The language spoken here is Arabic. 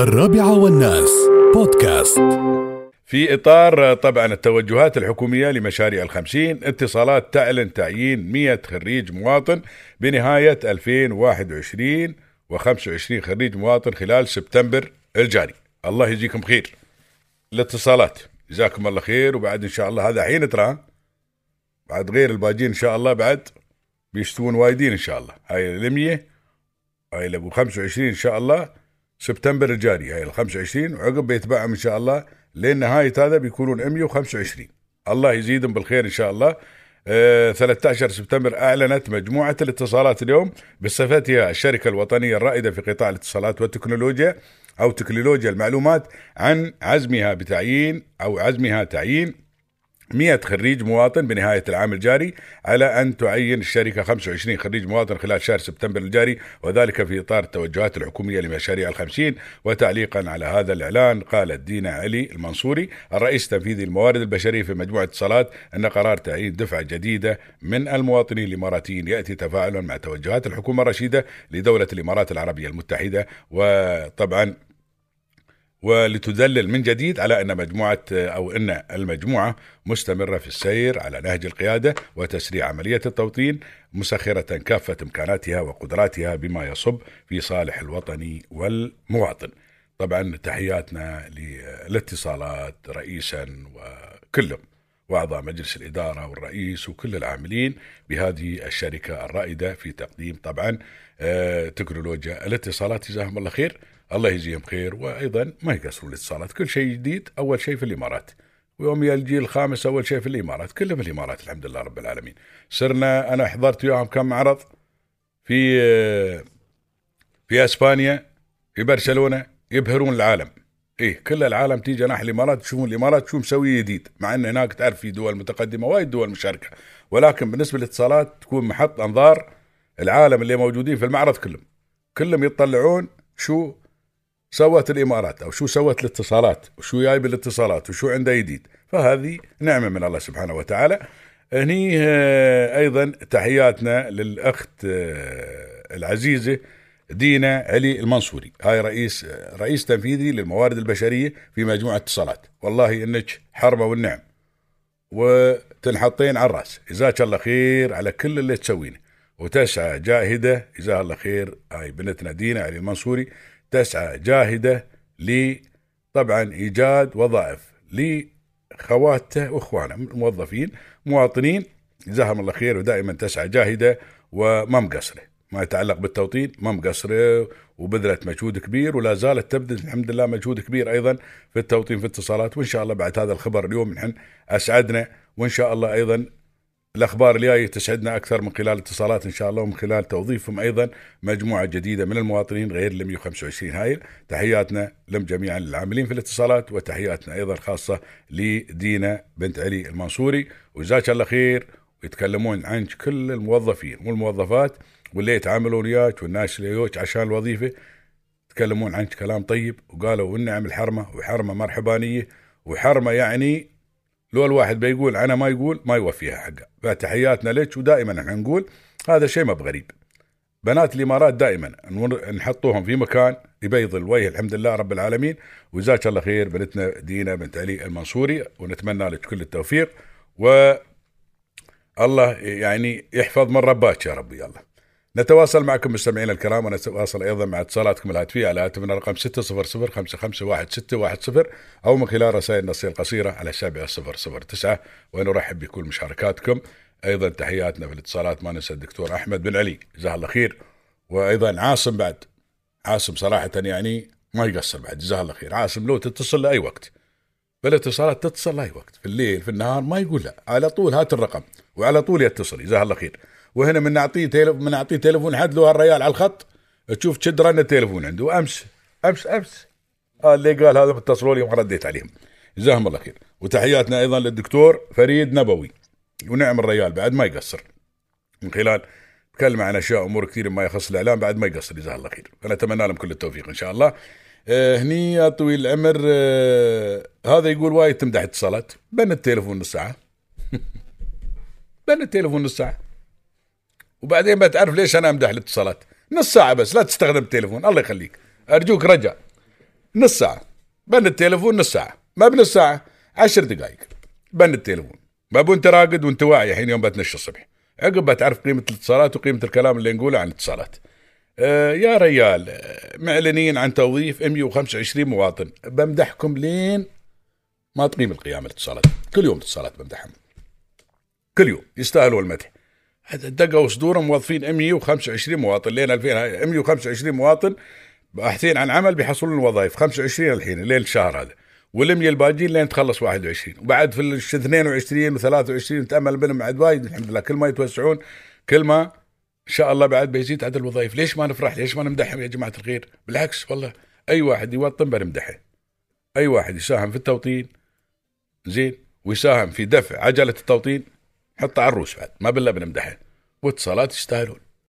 الرابعة والناس. بودكاست. في إطار طبعا التوجهات الحكومية لمشاريع الخمسين اتصالات تعلن تعيين 100 خريج مواطن بنهاية 2021 و25 خريج مواطن خلال سبتمبر الجاري. الله يجزيكم خير. الاتصالات. جزاكم الله خير. وبعد إن شاء الله هذا حين ترى. بعد غير الباجين إن شاء الله بعد. بيشتون وايدين إن شاء الله. هاي المية. هاي ال 25 إن شاء الله. سبتمبر الجاري هاي ال 25 وعقب بيتبعهم إن شاء الله لين نهاية هذا بيكونون 125 الله يزيدهم بالخير إن شاء الله. آه 13 سبتمبر أعلنت مجموعة الاتصالات اليوم بصفتها الشركة الوطنية الرائدة في قطاع الاتصالات والتكنولوجيا أو تكنولوجيا المعلومات عن عزمها بتعيين أو عزمها تعيين 100 خريج مواطن بنهاية العام الجاري على أن تعين الشركة 25 خريج مواطن خلال شهر سبتمبر الجاري وذلك في إطار التوجهات الحكومية لمشاريع الخمسين. وتعليقا على هذا الإعلان قالت دينا علي المنصوري الرئيس التنفيذي للموارد البشرية في مجموعة اتصالات أن قرار تعيين دفعة جديدة من المواطنين الإماراتيين يأتي تفاعلا مع توجهات الحكومة الرشيدة لدولة الإمارات العربية المتحدة. وطبعا ولتدلل من جديد على أن مجموعة أو أن المجموعة مستمرة في السير على نهج القيادة وتسريع عملية التوطين مسخرة كافة إمكاناتها وقدراتها بما يصب في صالح الوطني والمواطن. طبعا تحياتنا للاتصالات رئيسا وكلهم وأعضاء مجلس الإدارة والرئيس وكل العاملين بهذه الشركة الرائدة في تقديم طبعا آه، تكنولوجيا الاتصالات. جزاهم الله خير. الله يجزيهم خير. وأيضا ما يقصروا الاتصالات. كل شيء جديد أول شيء في الإمارات. ويوم الجيل الخامس أول شيء في الإمارات. كله في الإمارات الحمد لله رب العالمين. صرنا أنا حضرت وياهم كم معرض في في إسبانيا في برشلونة يبهرون العالم. إيه كل العالم تيجي ناحية الإمارات تشوفون الإمارات شو مسوي جديد مع إن هناك تعرف في دول متقدمة وايد دول مشاركة. ولكن بالنسبة للاتصالات تكون محط أنظار العالم اللي موجودين في المعرض كلهم. كلهم يطلعون شو سوت الإمارات أو شو سوت الاتصالات وشو جايب الاتصالات وشو عنده جديد. فهذه نعمة من الله سبحانه وتعالى. هني آه، أيضا تحياتنا للأخت آه، العزيزة دينا علي المنصوري. هاي رئيس رئيس تنفيذي للموارد البشرية في مجموعة اتصالات. والله إنك حرمه والنعم. وتنحطين على الرأس. جزاك الله خير على كل اللي تسوينه. وتسعى جاهدة جزاها الله خير هاي بنتنا دينا علي المنصوري تسعى جاهدة طبعا إيجاد وظائف لخواته وإخوانه موظفين مواطنين. جزاهم الله خير ودائما تسعى جاهدة وما مقصرة ما يتعلق بالتوطين ما مقصرة وبذلت مجهود كبير ولا زالت تبذل الحمد لله مجهود كبير أيضا في التوطين في الاتصالات. وإن شاء الله بعد هذا الخبر اليوم نحن أسعدنا وإن شاء الله أيضا الأخبار الجاية تسعدنا أكثر من خلال اتصالات إن شاء الله ومن خلال توظيفهم أيضا مجموعة جديدة من المواطنين غير ال 125 هاي تحياتنا لهم جميعا للعاملين في الاتصالات وتحياتنا أيضا خاصه لدينا بنت علي المنصوري. وجزاك الله خير ويتكلمون عنك كل الموظفين والموظفات. واللي يتعاملون وياك والناس اللي يوك عشان الوظيفة يتكلمون عنك كلام طيب وقالوا والنعم الحرمه وحرمة مرحبانية وحرمة يعني لو الواحد بيقول أنا ما يقول ما يوفيها حقها. فتحياتنا لك ودائما إحنا نقول هذا شيء ما بغريب. بنات الإمارات دائما نحطوهم في مكان يبيض الوجه الحمد لله رب العالمين. وجزاك الله خير بنتنا دينا بنت علي المنصوري ونتمنى لك كل التوفيق. و الله يعني يحفظ من رباك يا ربي الله نتواصل معكم مستمعينا الكرام ونتواصل أيضا مع اتصالاتكم الهاتفية على هاتفنا رقم 600 أو من خلال رسائل النصية القصيرة على 7009 ونرحب بكل مشاركاتكم. أيضا تحياتنا في الاتصالات ما ننسى الدكتور أحمد بن علي. جزاه الله خير. وأيضا عاصم بعد. عاصم صراحة يعني ما يقصر بعد. جزاه الله خير. عاصم لو تتصل لأي وقت. بالاتصالات تتصل لأي وقت. في الليل في النهار ما يقول لا. على طول هات الرقم. وعلى طول يتصل. جزاه الله خير. وهنا من نعطيه تليفون من نعطيه تليفون حد له الريال على الخط تشوف شد رن التليفون عنده. امس امس أمس. آه اللي قال هذا اتصلوا لي ورديت عليهم. جزاهم الله خير. وتحياتنا أيضا للدكتور فريد نبوي. ونعم الريال بعد ما يقصر. من خلال تكلم عن أشياء أمور كثير ما يخص الإعلام بعد ما يقصر جزاه الله خير. فنتمنى لهم كل التوفيق إن شاء الله. آه هني يا طويل العمر آه هذا يقول وايد تمدح اتصالات. بن التليفون نص ساعة. بن التليفون نص ساعة. وبعدين بتعرف ليش أنا أمدح الاتصالات. نص ساعة بس لا تستخدم التليفون. الله يخليك. أرجوك رجع. نص ساعة. بن التليفون نص ساعة. ما بنص ساعة عشر دقائق. بن التليفون. ما أنت راقد وأنت واعي. الحين يوم بتنشى الصبح. عقب بتعرف قيمة الاتصالات وقيمة الكلام اللي نقوله عن الاتصالات. آه يا ريال آه، معلنين عن توظيف 125 مواطن. بمدحكم لين ما تقيم القيام الاتصالات. كل يوم اتصالات بمدحهم. كل يوم. يستاهلوا المدح. دقوا صدورهم موظفين 125 مواطن لين 2000 125 مواطن باحثين عن عمل بيحصلون الوظائف 25 الحين لين الشهر هذا. والمية الباقيين لين تخلص 21 وبعد في ال 22 و23 نتامل منهم بعد وايد الحمد لله. كل ما يتوسعون كل ما إن شاء الله بعد بيزيد عدد الوظائف. ليش ما نفرح؟ ليش ما نمدحهم يا جماعة الخير؟ بالعكس والله أي واحد يوطن بنمدحه. أي واحد يساهم في التوطين زين ويساهم في دفع عجلة التوطين. حطه على الروس بعد. ما بالله بنمدحه. وإتصالات يستاهلون